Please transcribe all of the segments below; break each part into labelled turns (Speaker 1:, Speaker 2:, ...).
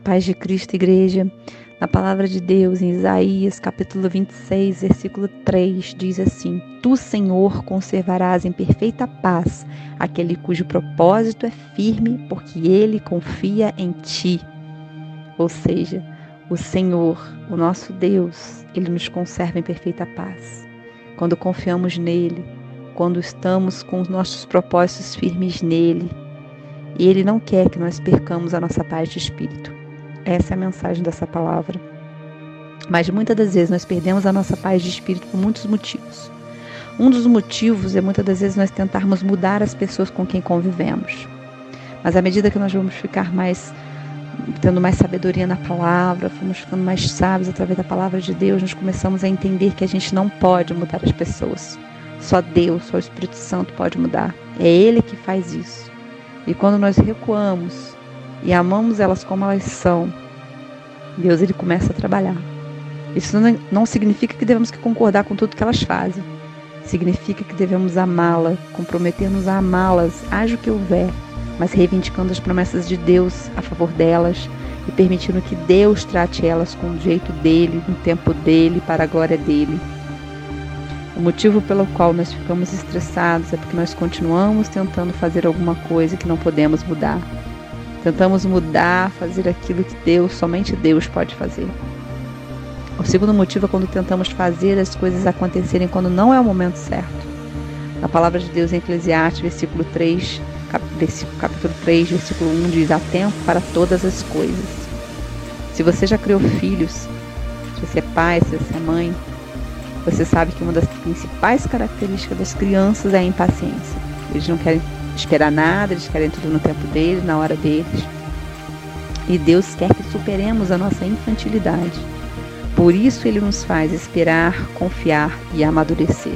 Speaker 1: paz de Cristo, igreja. Na palavra de Deus, em Isaías, capítulo 26, versículo 3, diz assim: Tu, Senhor, conservarás em perfeita paz aquele cujo propósito é firme, porque ele confia em ti. Ou seja, o Senhor, o nosso Deus, ele nos conserva em perfeita paz. Quando confiamos nele, quando estamos com os nossos propósitos firmes nele, e ele não quer que nós percamos a nossa paz de espírito. Essa é a mensagem dessa palavra. Mas muitas das vezes nós perdemos a nossa paz de espírito por muitos motivos. Um dos motivos é muitas das vezes nós tentarmos mudar as pessoas com quem convivemos. Mas à medida que nós vamos ficar mais tendo mais sabedoria na palavra, fomos ficando mais sábios através da palavra de Deus, nós começamos a entender que a gente não pode mudar as pessoas. Só Deus, só o Espírito Santo pode mudar. É Ele que faz isso. E quando nós recuamos e amamos elas como elas são, Deus ele começa a trabalhar. Isso não, significa que devemos que concordar com tudo que elas fazem. Significa que devemos amá-la, comprometer-nos a amá-las, haja o que houver, mas reivindicando as promessas de Deus a favor delas e permitindo que Deus trate elas com o jeito dele, no tempo dele, para a glória dele. O motivo pelo qual nós ficamos estressados é porque nós continuamos tentando fazer alguma coisa que não podemos mudar. Tentamos mudar, fazer aquilo que Deus, somente Deus pode fazer. O segundo motivo é quando tentamos fazer as coisas acontecerem quando não é o momento certo. A palavra de Deus em Eclesiastes, versículo 3, capítulo 3, versículo 1 diz: Há tempo para todas as coisas. Se você já criou filhos, se você é pai, se você é mãe, você sabe que uma das principais características das crianças é a impaciência. Eles não querem esperar nada, eles querem tudo no tempo deles, na hora deles. E Deus quer que superemos a nossa infantilidade. Por isso ele nos faz esperar, confiar e amadurecer.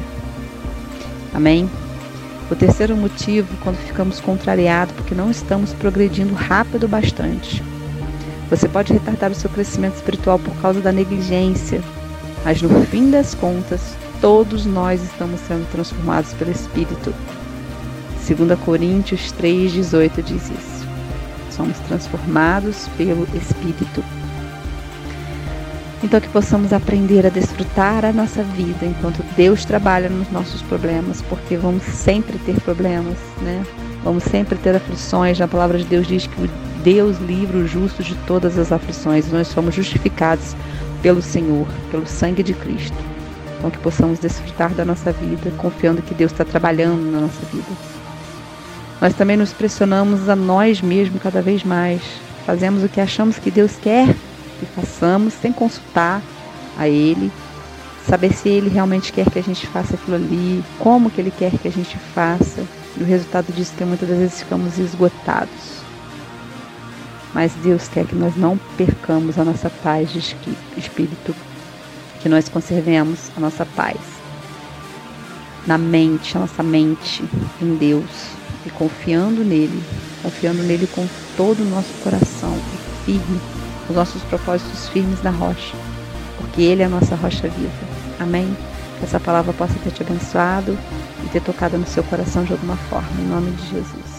Speaker 1: Amém? O terceiro motivo, quando ficamos contrariados porque não estamos progredindo rápido bastante. Você pode retardar o seu crescimento espiritual por causa da negligência, mas no fim das contas, todos nós estamos sendo transformados pelo Espírito. 2 Coríntios 3,18 diz isso. Somos transformados pelo Espírito. Então que possamos aprender a desfrutar a nossa vida enquanto Deus trabalha nos nossos problemas, porque vamos sempre ter problemas, né? Vamos sempre ter aflições. A palavra de Deus diz que Deus livra os justos de todas as aflições. Nós somos justificados pelo Senhor, pelo sangue de Cristo. Então que possamos desfrutar da nossa vida, confiando que Deus está trabalhando na nossa vida. Nós também nos pressionamos a nós mesmos cada vez mais. Fazemos o que achamos que Deus quer que façamos sem consultar a Ele, saber se Ele realmente quer que a gente faça aquilo ali, como que Ele quer que a gente faça. E o resultado disso é que muitas das vezes ficamos esgotados. Mas Deus quer que nós não percamos a nossa paz de espírito, que nós conservemos a nossa paz na mente, a nossa mente em Deus e confiando nele, confiando nele com todo o nosso coração, firme os nossos propósitos firmes na rocha, porque Ele é a nossa rocha viva. Amém? Que essa palavra possa ter te abençoado e ter tocado no seu coração de alguma forma, em nome de Jesus.